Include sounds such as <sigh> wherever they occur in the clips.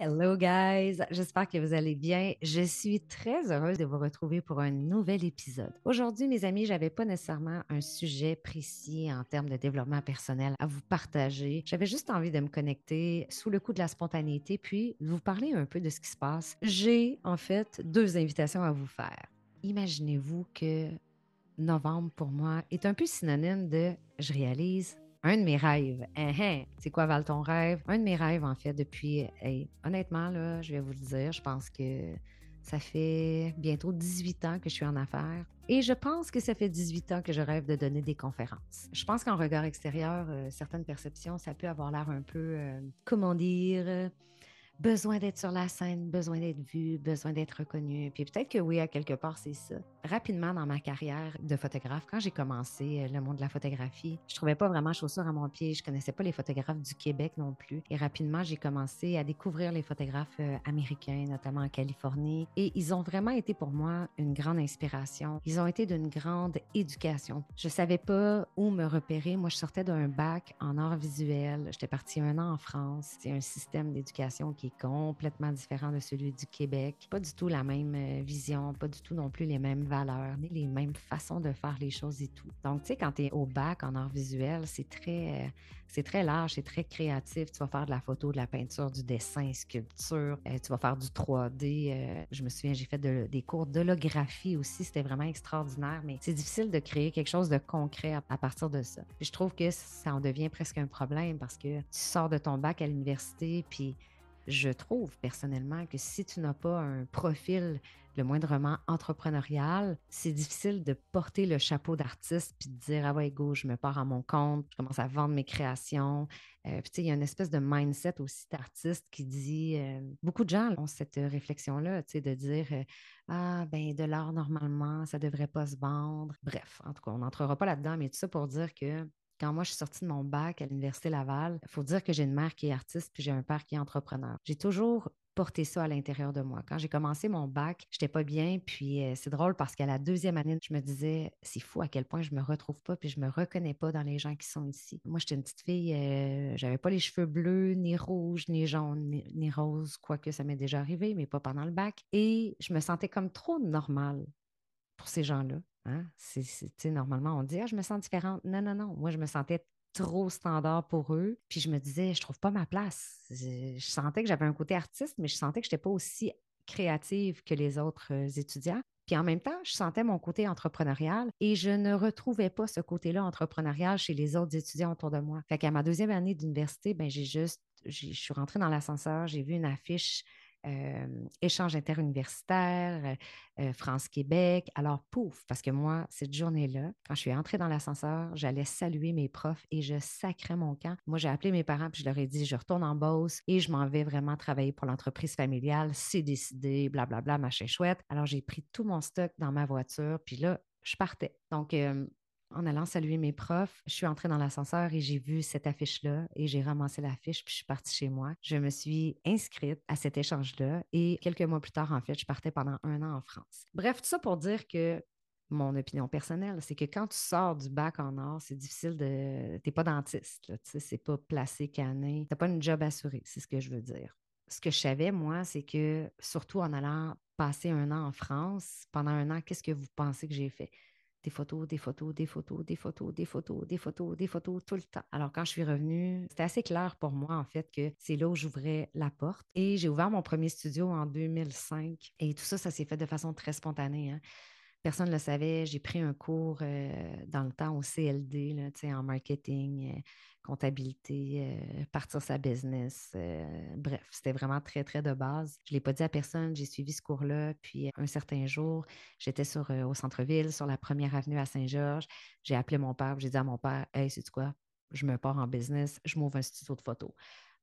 Hello guys, j'espère que vous allez bien. Je suis très heureuse de vous retrouver pour un nouvel épisode. Aujourd'hui, mes amis, j'avais pas nécessairement un sujet précis en termes de développement personnel à vous partager. J'avais juste envie de me connecter sous le coup de la spontanéité puis vous parler un peu de ce qui se passe. J'ai en fait deux invitations à vous faire. Imaginez-vous que novembre pour moi est un peu synonyme de je réalise un de mes rêves. Hein, hein. C'est quoi, Val, ton rêve? Un de mes rêves, en fait, depuis. honnêtement, là, je vais vous le dire, je pense que ça fait bientôt 18 ans que je suis en affaires. Et je pense que ça fait 18 ans que je rêve de donner des conférences. Je pense qu'en regard extérieur, euh, certaines perceptions, ça peut avoir l'air un peu, euh, comment dire, besoin d'être sur la scène, besoin d'être vu, besoin d'être reconnu. Puis peut-être que oui, à quelque part, c'est ça. Rapidement dans ma carrière de photographe, quand j'ai commencé euh, le monde de la photographie, je trouvais pas vraiment chaussures à mon pied. Je connaissais pas les photographes du Québec non plus. Et rapidement, j'ai commencé à découvrir les photographes euh, américains, notamment en Californie. Et ils ont vraiment été pour moi une grande inspiration. Ils ont été d'une grande éducation. Je savais pas où me repérer. Moi, je sortais d'un bac en art visuel. J'étais partie un an en France. C'est un système d'éducation qui complètement différent de celui du Québec. Pas du tout la même euh, vision, pas du tout non plus les mêmes valeurs, ni les mêmes façons de faire les choses et tout. Donc, tu sais, quand tu es au bac en art visuel, c'est très, euh, très large, c'est très créatif. Tu vas faire de la photo, de la peinture, du dessin, sculpture, euh, tu vas faire du 3D. je me souviens, j'ai fait des cours d'holographie aussi, c'était vraiment extraordinaire, mais c'est difficile de créer quelque chose de concret à, partir de ça. Je trouve que ça en devient presque un problème parce que tu sors de ton bac à l'université, puis je trouve personnellement que si tu n'as pas un profil le moindrement entrepreneurial, c'est difficile de porter le chapeau d'artiste puis de dire Ah ouais, go, je me pars à mon compte, je commence à vendre mes créations. Euh, puis tu sais, il y a une espèce de mindset aussi d'artiste qui dit euh, beaucoup de gens ont cette réflexion-là, tu sais, de dire euh, Ah, ben de l'art, normalement, ça devrait pas se vendre. Bref, en tout cas, on n'entrera pas là-dedans, mais tout ça pour dire que quand moi, je suis sortie de mon bac à l'Université Laval, il faut dire que j'ai une mère qui est artiste puis j'ai un père qui est entrepreneur. J'ai toujours porté ça à l'intérieur de moi. Quand j'ai commencé mon bac, je n'étais pas bien, puis euh, c'est drôle parce qu'à la deuxième année, je me disais, c'est fou à quel point je me retrouve pas, puis je me reconnais pas dans les gens qui sont ici. Moi, j'étais une petite fille, euh, j'avais pas les cheveux bleus, ni rouges, ni jaunes, ni, ni roses, quoique ça m'est déjà arrivé, mais pas pendant le bac. Et je me sentais comme trop normale pour ces gens-là. Hein? C'est, normalement, on dit, ah, je me sens différente. Non, non, non. Moi, je me sentais trop standard pour eux. Puis je me disais, je trouve pas ma place. Je, sentais que j'avais un côté artiste, mais je sentais que je n'étais pas aussi créative que les autres euh, étudiants. Puis en même temps, je sentais mon côté entrepreneurial et je ne retrouvais pas ce côté-là entrepreneurial chez les autres étudiants autour de moi. Fait qu'à ma deuxième année d'université, ben j'ai juste, je suis rentrée dans l'ascenseur, j'ai vu une affiche euh, échange interuniversitaire, France-Québec. Alors, pouf, parce que moi, cette journée-là, quand je suis entrée dans l'ascenseur, j'allais saluer mes profs et je sacrais mon camp. Moi, j'ai appelé mes parents puis je leur ai dit, je retourne en Beauce et je m'en vais vraiment travailler pour l'entreprise familiale. C'est décidé, blablabla, machin chouette. Alors, j'ai pris tout mon stock dans ma voiture puis là, je partais. Donc, en allant saluer mes profs, je suis entrée dans l'ascenseur et j'ai vu cette affiche-là et j'ai ramassé l'affiche puis je suis partie chez moi. Je me suis inscrite à cet échange-là et quelques mois plus tard, en fait, je partais pendant un an en France. Bref, tout ça pour dire que mon opinion personnelle, c'est que quand tu sors du bac en art, c'est difficile de. T'es pas dentiste, tu sais, c'est pas placé, cané. T'as pas une job assurée, c'est ce que je veux dire. Ce que je savais, moi, c'est que surtout en allant passer un an en France, pendant un an, qu'est-ce que vous pensez que j'ai fait? Des photos, des photos, des photos, des photos, des photos, des photos, des photos tout le temps. Alors, quand je suis revenue, c'était assez clair pour moi, en fait, que c'est là où j'ouvrais la porte. Et j'ai ouvert mon premier studio en 2005. Et tout ça, ça s'est fait de façon très spontanée. Hein. Personne ne le savait. J'ai pris un cours euh, dans le temps au CLD, là, en marketing, euh, comptabilité, euh, partir sa business. bref, c'était vraiment très, très de base. Je ne l'ai pas dit à personne. J'ai suivi ce cours-là. Puis un certain jour, j'étais sur, au centre-ville, sur la première avenue à Saint-Georges. J'ai appelé mon père. J'ai dit à mon père Hey, c'est quoi? Je me pars en business. Je m'ouvre un studio de photo.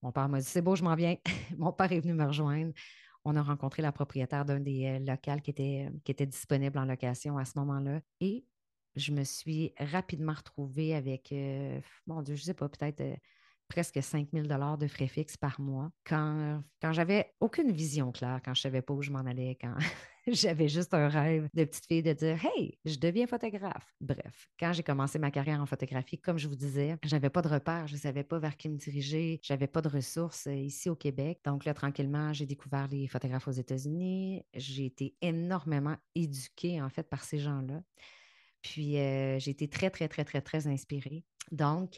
Mon père m'a dit C'est beau, je m'en viens. <laughs> mon père est venu me rejoindre on a rencontré la propriétaire d'un des euh, locales qui était, qui était disponible en location à ce moment-là. Et je me suis rapidement retrouvée avec, euh, mon Dieu, je ne sais pas, peut-être euh, presque 5 000 de frais fixes par mois quand, quand j'avais aucune vision claire, quand je ne savais pas où je m'en allais, quand <laughs> J'avais juste un rêve de petite fille de dire Hey, je deviens photographe. Bref, quand j'ai commencé ma carrière en photographie, comme je vous disais, j'avais pas de repères, je ne savais pas vers qui me diriger, j'avais pas de ressources euh, ici au Québec. Donc là, tranquillement, j'ai découvert les photographes aux États-Unis. J'ai été énormément éduquée, en fait, par ces gens-là. Puis euh, j'ai été très, très, très, très, très inspirée. Donc,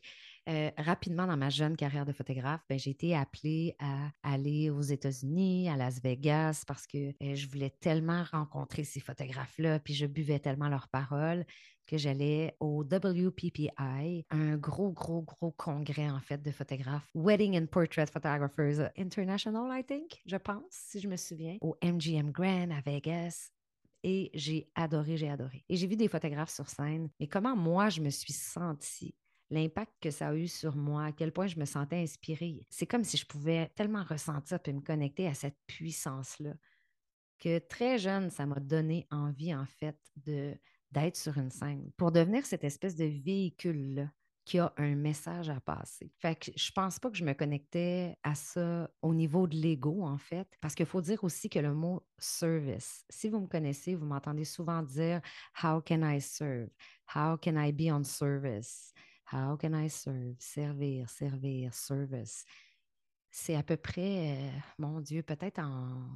euh, rapidement dans ma jeune carrière de photographe, ben, j'ai été appelée à aller aux États-Unis, à Las Vegas, parce que euh, je voulais tellement rencontrer ces photographes-là, puis je buvais tellement leurs paroles que j'allais au WPPI, un gros, gros, gros congrès en fait de photographes, Wedding and Portrait Photographers International, I think, je pense, si je me souviens, au MGM Grand à Vegas. Et j'ai adoré, j'ai adoré. Et j'ai vu des photographes sur scène, mais comment moi je me suis sentie l'impact que ça a eu sur moi, à quel point je me sentais inspirée. C'est comme si je pouvais tellement ressentir et me connecter à cette puissance-là que très jeune, ça m'a donné envie, en fait, de d'être sur une scène pour devenir cette espèce de véhicule-là qui a un message à passer. Fait que je pense pas que je me connectais à ça au niveau de l'ego, en fait, parce qu'il faut dire aussi que le mot service, si vous me connaissez, vous m'entendez souvent dire How can I serve? How can I be on service? How can I serve? Servir, servir, service. C'est à peu près, euh, mon Dieu, peut-être en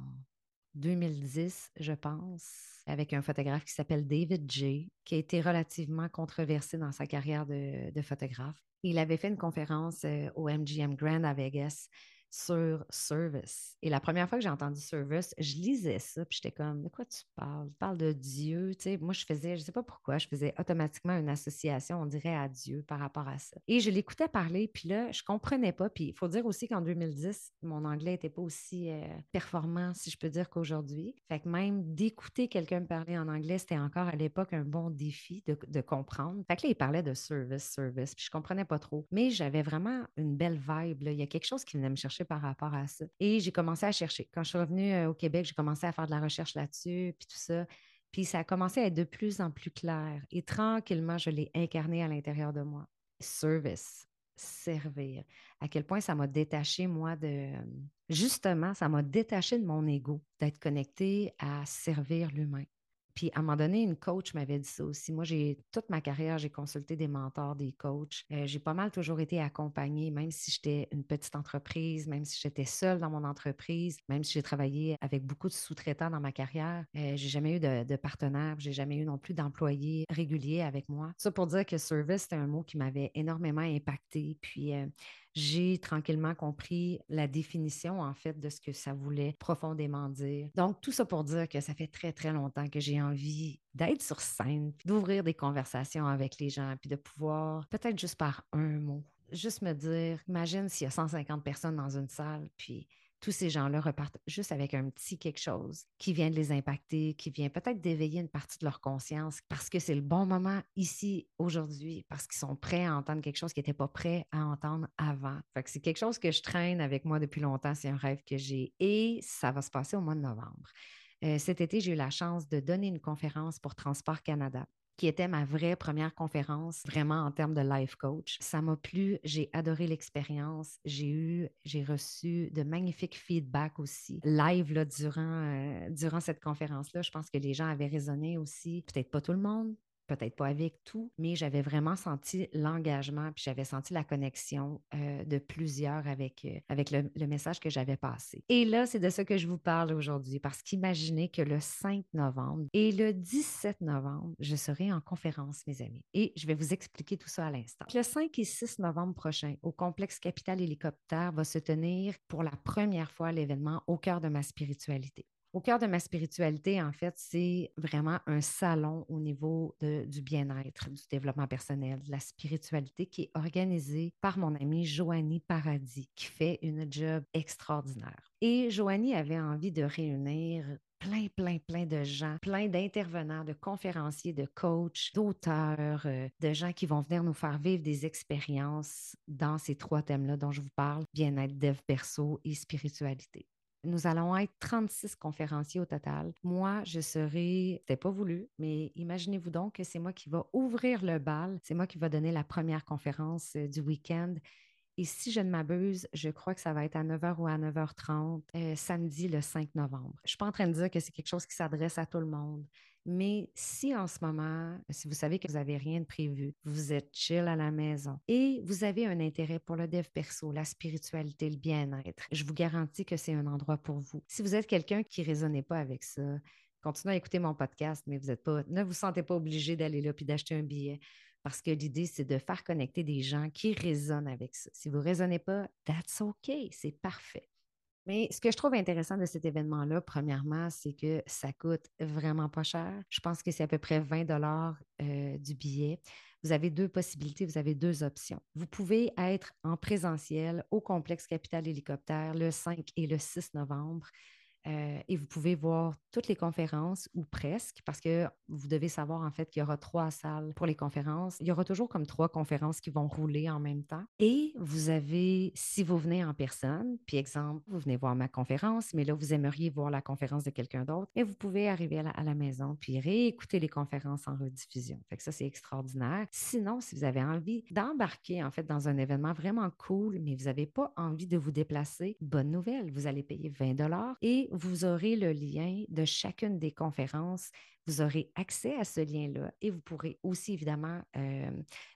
2010, je pense, avec un photographe qui s'appelle David J., qui a été relativement controversé dans sa carrière de, photographe. Il avait fait une conférence euh, au MGM Grand à Vegas sur service. Et la première fois que j'ai entendu service, je lisais ça, puis j'étais comme, de quoi tu parles? Tu parles de Dieu, tu sais. Moi, je faisais, je sais pas pourquoi, je faisais automatiquement une association, on dirait, à Dieu par rapport à ça. Et je l'écoutais parler, puis là, je comprenais pas. Puis il faut dire aussi qu'en 2010, mon anglais n'était pas aussi euh, performant, si je peux dire, qu'aujourd'hui. Fait que même d'écouter quelqu'un parler en anglais, c'était encore à l'époque un bon défi de, de, comprendre. Fait que là, il parlait de service, service, puis je comprenais pas trop. Mais j'avais vraiment une belle vibe, là. Il y a quelque chose qui venait me chercher par rapport à ça. Et j'ai commencé à chercher. Quand je suis revenue euh, au Québec, j'ai commencé à faire de la recherche là-dessus, puis tout ça. Puis ça a commencé à être de plus en plus clair. Et tranquillement, je l'ai incarné à l'intérieur de moi. Service, servir. À quel point ça m'a détaché, moi, de... Justement, ça m'a détaché de mon ego, d'être connecté à servir l'humain. Puis à un moment donné, une coach m'avait dit ça aussi. Moi, j'ai toute ma carrière, j'ai consulté des mentors, des coachs. Euh, j'ai pas mal toujours été accompagnée, même si j'étais une petite entreprise, même si j'étais seule dans mon entreprise, même si j'ai travaillé avec beaucoup de sous-traitants dans ma carrière. Euh, j'ai jamais eu de, de partenaire, j'ai jamais eu non plus d'employés réguliers avec moi. Ça pour dire que service, c'était un mot qui m'avait énormément impacté. Puis euh, j'ai tranquillement compris la définition, en fait, de ce que ça voulait profondément dire. Donc, tout ça pour dire que ça fait très, très longtemps que j'ai envie d'être sur scène, d'ouvrir des conversations avec les gens, puis de pouvoir, peut-être juste par un mot, juste me dire, imagine s'il y a 150 personnes dans une salle, puis tous ces gens-là repartent juste avec un petit quelque chose qui vient de les impacter, qui vient peut-être d'éveiller une partie de leur conscience parce que c'est le bon moment ici, aujourd'hui, parce qu'ils sont prêts à entendre quelque chose qu'ils n'étaient pas prêts à entendre avant. C'est quelque chose que je traîne avec moi depuis longtemps, c'est un rêve que j'ai et ça va se passer au mois de novembre. Euh, cet été, j'ai eu la chance de donner une conférence pour Transport Canada qui était ma vraie première conférence, vraiment en termes de life coach. Ça m'a plu, j'ai adoré l'expérience, j'ai eu, j'ai reçu de magnifiques feedbacks aussi, live là, durant, euh, durant cette conférence-là. Je pense que les gens avaient résonné aussi, peut-être pas tout le monde, peut-être pas avec tout, mais j'avais vraiment senti l'engagement, puis j'avais senti la connexion euh, de plusieurs avec, euh, avec le, message que j'avais passé. Et là, c'est de ça que je vous parle aujourd'hui, parce qu'imaginez que le 5 novembre et le 17 novembre, je serai en conférence, mes amis. Et je vais vous expliquer tout ça à l'instant. Le 5 et 6 novembre prochain, au complexe Capital Hélicoptère, va se tenir pour la première fois l'événement au cœur de ma spiritualité. Au cœur de ma spiritualité, en fait, c'est vraiment un salon au niveau du bien-être, du développement personnel, de la spiritualité qui est organisé par mon amie Joanie Paradis, qui fait une job extraordinaire. Et Joanie avait envie de réunir plein, plein, plein de gens, plein d'intervenants, de conférenciers, de coachs, d'auteurs, euh, de gens qui vont venir nous faire vivre des expériences dans ces trois thèmes-là dont je vous parle, bien-être, dev perso et spiritualité. Nous allons être 36 conférenciers au total. Moi, je serai, c'était pas voulu, mais imaginez-vous donc que c'est moi qui va ouvrir le bal, c'est moi qui va donner la première conférence euh, du week-end Et si je ne m'abuse, je crois que ça va être à 9h ou à 9h30, euh, samedi le 5 novembre. Je ne suis pas en train de dire que c'est quelque chose qui s'adresse à tout le monde. Mais si en ce moment, si vous savez que vous n'avez rien de prévu, vous êtes chill à la maison et vous avez un intérêt pour le dev perso, la spiritualité, le bien-être, je vous garantis que c'est un endroit pour vous. Si vous êtes quelqu'un qui ne résonnait pas avec ça, continuez à écouter mon podcast, mais vous êtes pas, ne vous sentez pas obligé d'aller là et d'acheter un billet parce que l'idée, c'est de faire connecter des gens qui résonnent avec ça. Si vous ne résonnez pas, that's OK, c'est parfait. Mais ce que je trouve intéressant de cet événement-là, premièrement, c'est que ça coûte vraiment pas cher. Je pense que c'est à peu près 20 dollars euh, du billet. Vous avez deux possibilités, vous avez deux options. Vous pouvez être en présentiel au complexe Capital Hélicoptère le 5 et le 6 novembre. Euh, et vous pouvez voir toutes les conférences ou presque, parce que vous devez savoir en fait qu'il y aura trois salles pour les conférences. Il y aura toujours comme trois conférences qui vont rouler en même temps. Et vous avez, si vous venez en personne, puis exemple, vous venez voir ma conférence, mais là, vous aimeriez voir la conférence de quelqu'un d'autre, et vous pouvez arriver à la, maison puis réécouter les conférences en rediffusion. Fait que ça, c'est extraordinaire. Sinon, si vous avez envie d'embarquer en fait dans un événement vraiment cool, mais vous n'avez pas envie de vous déplacer, bonne nouvelle, vous allez payer 20 dollars et vous aurez le lien de chacune des conférences. Vous aurez accès à ce lien-là et vous pourrez aussi évidemment euh,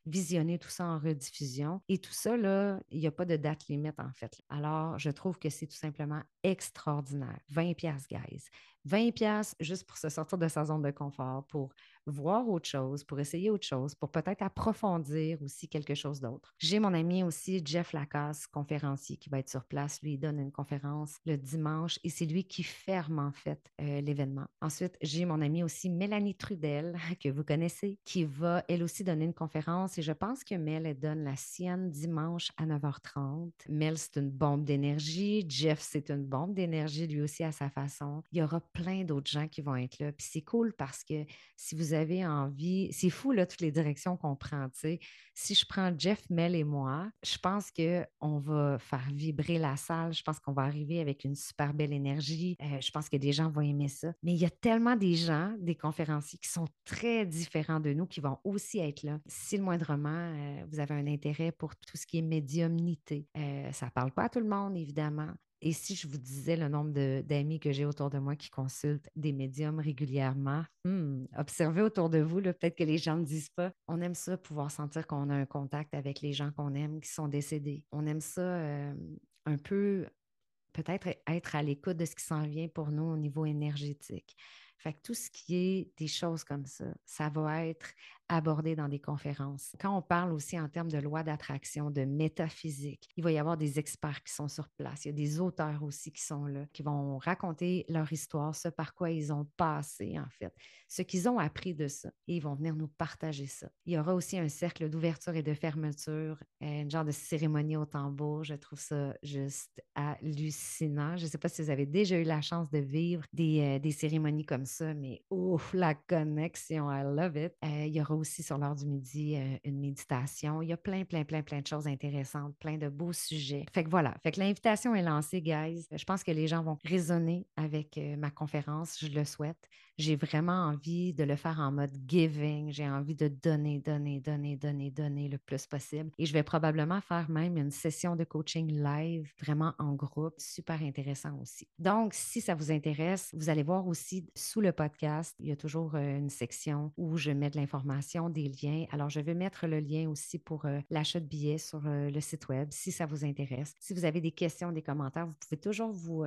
visionner tout ça en rediffusion. Et tout ça, il n'y a pas de date limite en fait. Alors, je trouve que c'est tout simplement extraordinaire. 20 pièces, guys. 20 pièces juste pour se sortir de sa zone de confort, pour voir autre chose, pour essayer autre chose, pour peut-être approfondir aussi quelque chose d'autre. J'ai mon ami aussi, Jeff Lacasse, conférencier, qui va être sur place. Lui, il donne une conférence le dimanche et c'est lui qui ferme en fait euh, l'événement. Ensuite, j'ai mon ami aussi, Mélanie Trudel, <laughs> que vous connaissez, qui va elle aussi donner une conférence et je pense que Mel, elle donne la sienne dimanche à 9h30. Mel, c'est une bombe d'énergie. Jeff, c'est une bombe d'énergie lui aussi à sa façon. Il y aura plein d'autres gens qui vont être là. Puis c'est cool parce que si vous avez envie, c'est fou là, toutes les directions qu'on prend. sais. Si je prends Jeff, Mel et moi, je pense qu'on va faire vibrer la salle. Je pense qu'on va arriver avec une super belle énergie. Euh, je pense que des gens vont aimer ça. Mais il y a tellement des gens, des conférenciers qui sont très différents de nous, qui vont aussi être là. Si le moindrement, euh, vous avez un intérêt pour tout ce qui est médiumnité, euh, ça ne parle pas à tout le monde, évidemment. Et si je vous disais le nombre d'amis que j'ai autour de moi qui consultent des médiums régulièrement, hmm, observez autour de vous, peut-être que les gens ne disent pas. On aime ça, pouvoir sentir qu'on a un contact avec les gens qu'on aime qui sont décédés. On aime ça euh, un peu, peut-être être à l'écoute de ce qui s'en vient pour nous au niveau énergétique. Fait que tout ce qui est des choses comme ça, ça va être abordé dans des conférences. Quand on parle aussi en termes de loi d'attraction, de métaphysique, il va y avoir des experts qui sont sur place. Il y a des auteurs aussi qui sont là, qui vont raconter leur histoire, ce par quoi ils ont passé, en fait, ce qu'ils ont appris de ça. Et ils vont venir nous partager ça. Il y aura aussi un cercle d'ouverture et de fermeture, un genre de cérémonie au tambour. Je trouve ça juste hallucinant. Je ne sais pas si vous avez déjà eu la chance de vivre des, euh, des cérémonies comme ça, mais ouf, la connexion, I love it. Euh, il y aura aussi sur l'heure du midi euh, une méditation. Il y a plein, plein, plein, plein de choses intéressantes, plein de beaux sujets. Fait que voilà, fait que l'invitation est lancée, guys. Je pense que les gens vont résonner avec euh, ma conférence, je le souhaite. J'ai vraiment envie de le faire en mode giving. J'ai envie de donner, donner, donner, donner, donner le plus possible. Et je vais probablement faire même une session de coaching live, vraiment en groupe, super intéressant aussi. Donc, si ça vous intéresse, vous allez voir aussi sous le podcast, il y a toujours euh, une section où je mets de l'information, des liens. Alors, je vais mettre le lien aussi pour euh, l'achat de billets sur euh, le site web si ça vous intéresse. Si vous avez des questions, des commentaires, vous pouvez toujours vous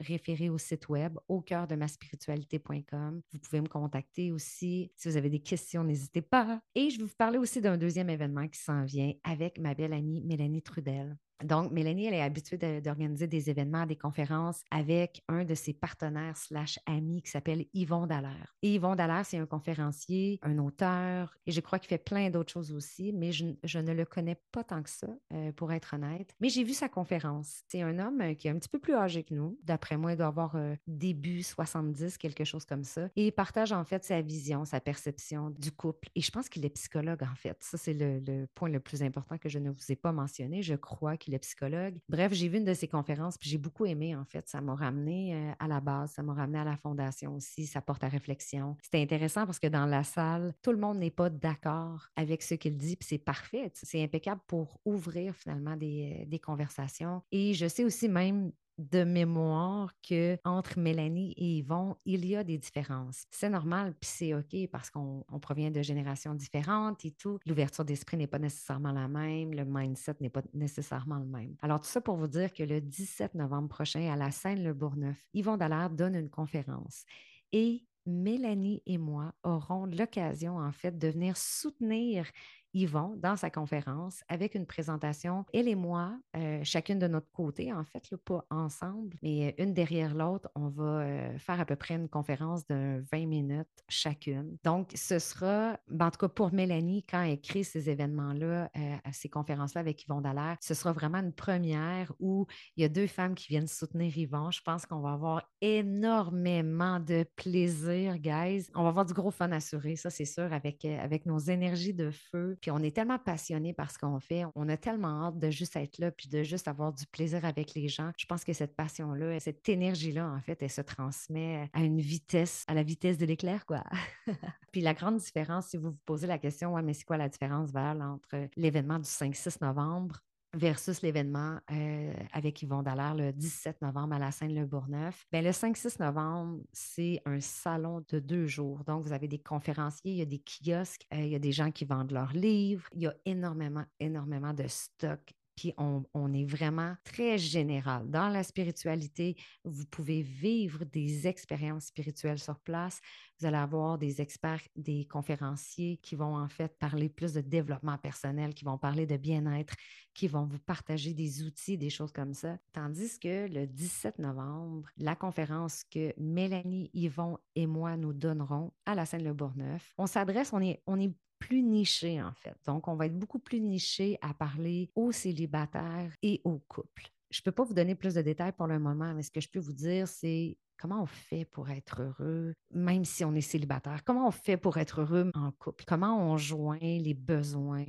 référer au site web au cœur de ma spiritualité.com vous pouvez me contacter aussi. Si vous avez des questions, n'hésitez pas. Et je vais vous parler aussi d'un deuxième événement qui s'en vient avec ma belle amie Mélanie Trudel. Donc, Mélanie, elle est habituée d'organiser des événements, des conférences avec un de ses partenaires slash amis qui s'appelle Yvon Dallaire. Et Yvon Dallaire, c'est un conférencier, un auteur, et je crois qu'il fait plein d'autres choses aussi, mais je, ne le connais pas tant que ça, euh, pour être honnête. Mais j'ai vu sa conférence. C'est un homme euh, qui est un petit peu plus âgé que nous. D'après moi, il doit avoir euh, début 70, quelque chose comme ça. Et il partage en fait sa vision, sa perception du couple. Et je pense qu'il est psychologue, en fait. Ça, c'est le, le point le plus important que je ne vous ai pas mentionné. Je crois qu'il le psychologue. Bref, j'ai vu une de ces conférences, puis j'ai beaucoup aimé, en fait. Ça m'a ramené euh, à la base, ça m'a ramené à la fondation aussi, ça porte à réflexion. C'était intéressant parce que dans la salle, tout le monde n'est pas d'accord avec ce qu'il dit, puis c'est parfait. C'est impeccable pour ouvrir finalement des, euh, des conversations. Et je sais aussi même de mémoire que entre Mélanie et Yvon, il y a des différences. C'est normal, puis c'est OK parce qu'on provient de générations différentes et tout. L'ouverture d'esprit n'est pas nécessairement la même, le mindset n'est pas nécessairement le même. Alors, tout ça pour vous dire que le 17 novembre prochain, à la Seine-Le Bourgneuf, Yvon Dallaire donne une conférence. Et Mélanie et moi aurons l'occasion, en fait, de venir soutenir Yvon dans sa conférence avec une présentation, elle et moi, euh, chacune de notre côté, en fait, pas ensemble, mais euh, une derrière l'autre, on va euh, faire à peu près une conférence de 20 minutes chacune. Donc, ce sera, ben, en tout cas pour Mélanie, quand elle crée ces événements-là, ces conférences-là avec Yvon Dallaire, ce sera vraiment une première où il y a deux femmes qui viennent soutenir Yvon. Je pense qu'on va avoir énormément de plaisir, guys. On va avoir du gros fun assuré, ça c'est sûr, avec, avec nos énergies de feu puis on est tellement passionné par ce qu'on fait. On a tellement hâte de juste être là, puis de juste avoir du plaisir avec les gens. Je pense que cette passion-là, cette énergie-là, en fait, elle se transmet à une vitesse, à la vitesse de l'éclair, quoi. <laughs> puis la grande différence, si vous vous posez la question, ouais, mais c'est quoi la différence, Val, entre l'événement du 5-6 novembre versus l'événement euh, avec Yvon Dallaire le 17 novembre à la Seine-le-Bourgneuf. Bien, le 5-6 novembre, c'est un salon de deux jours. Donc, vous avez des conférenciers, il y a des kiosques, euh, il y a des gens qui vendent leurs livres, il y a énormément, énormément de stocks puis on, est vraiment très général. Dans la spiritualité, vous pouvez vivre des expériences spirituelles sur place. Vous allez avoir des experts, des conférenciers qui vont en fait parler plus de développement personnel, qui vont parler de bien-être, qui vont vous partager des outils, des choses comme ça. Tandis que le 17 novembre, la conférence que Mélanie, Yvon et moi nous donnerons à la Seine-Le Bourgneuf, on s'adresse, on est, on est plus niché, en fait. Donc, on va être beaucoup plus niché à parler aux célibataires et aux couples. Je ne peux pas vous donner plus de détails pour le moment, mais ce que je peux vous dire, c'est comment on fait pour être heureux, même si on est célibataire? Comment on fait pour être heureux en couple? Comment on joint les besoins,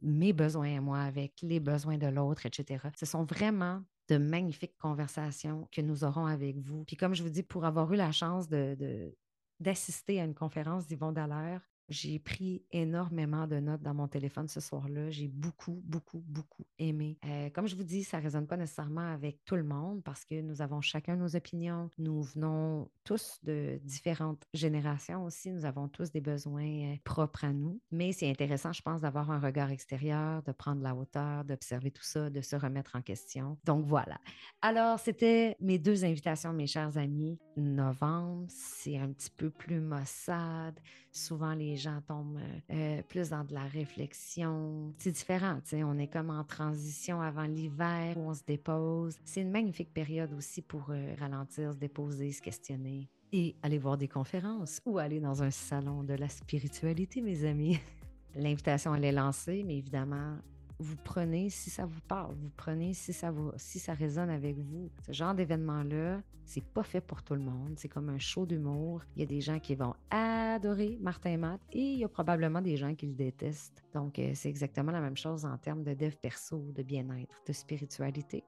mes besoins à moi avec les besoins de l'autre, etc. Ce sont vraiment de magnifiques conversations que nous aurons avec vous. Puis comme je vous dis, pour avoir eu la chance de, d'assister à une conférence d'Yvon Dallaire, j'ai pris énormément de notes dans mon téléphone ce soir-là. J'ai beaucoup, beaucoup, beaucoup aimé. Euh, comme je vous dis, ça ne résonne pas nécessairement avec tout le monde parce que nous avons chacun nos opinions. Nous venons tous de différentes générations aussi. Nous avons tous des besoins euh, propres à nous. Mais c'est intéressant, je pense, d'avoir un regard extérieur, de prendre la hauteur, d'observer tout ça, de se remettre en question. Donc voilà. Alors, c'était mes deux invitations, mes chers amis. Novembre, c'est un petit peu plus maussade. Souvent, les gens tombent euh, plus dans de la réflexion. C'est différent, tu sais, on est comme en transition avant l'hiver où on se dépose. C'est une magnifique période aussi pour euh, ralentir, se déposer, se questionner et aller voir des conférences ou aller dans un salon de la spiritualité, mes amis. <laughs> L'invitation, elle est lancée, mais évidemment, vous prenez si ça vous parle, vous prenez si ça, vous, si ça résonne avec vous. Ce genre d'événement-là, c'est pas fait pour tout le monde. C'est comme un show d'humour. Il y a des gens qui vont adorer Martin Matt et il y a probablement des gens qui le détestent. Donc, euh, c'est exactement la même chose en termes de dev perso, de bien-être, de spiritualité.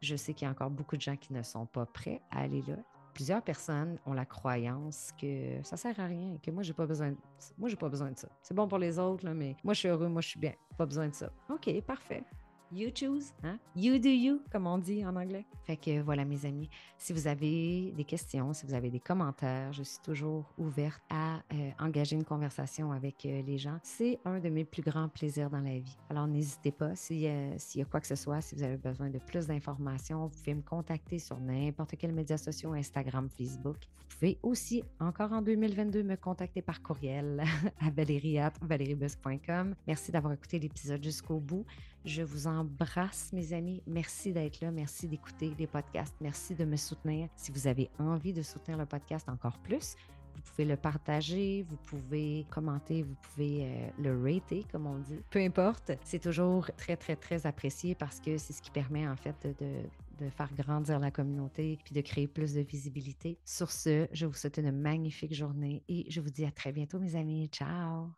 Je sais qu'il y a encore beaucoup de gens qui ne sont pas prêts à aller là plusieurs personnes ont la croyance que ça sert à rien, que moi, j'ai pas besoin Moi, j'ai pas besoin de ça. C'est bon pour les autres, mais moi, je suis heureux, moi, je suis bien. Pas besoin de ça. OK, parfait. You choose, hein? You do you, comme on dit en anglais. Fait que voilà, mes amis, si vous avez des questions, si vous avez des commentaires, je suis toujours ouverte à euh, engager une conversation avec euh, les gens. C'est un de mes plus grands plaisirs dans la vie. Alors, n'hésitez pas, s'il y a quoi que ce soit, si vous avez besoin de plus d'informations, vous pouvez me contacter sur n'importe quel média social, Instagram, Facebook. Vous pouvez aussi, encore en 2022, me contacter par courriel <laughs> à valériat.valéribus.com. Merci d'avoir écouté l'épisode jusqu'au bout. Je vous embrasse, mes amis. Merci d'être là. Merci d'écouter les podcasts. Merci de me soutenir. Si vous avez envie de soutenir le podcast encore plus, vous pouvez le partager, vous pouvez commenter, vous pouvez euh, le rater, comme on dit. Peu importe, c'est toujours très, très, très apprécié parce que c'est ce qui permet en fait de, de faire grandir la communauté puis de créer plus de visibilité. Sur ce, je vous souhaite une magnifique journée et je vous dis à très bientôt, mes amis. Ciao!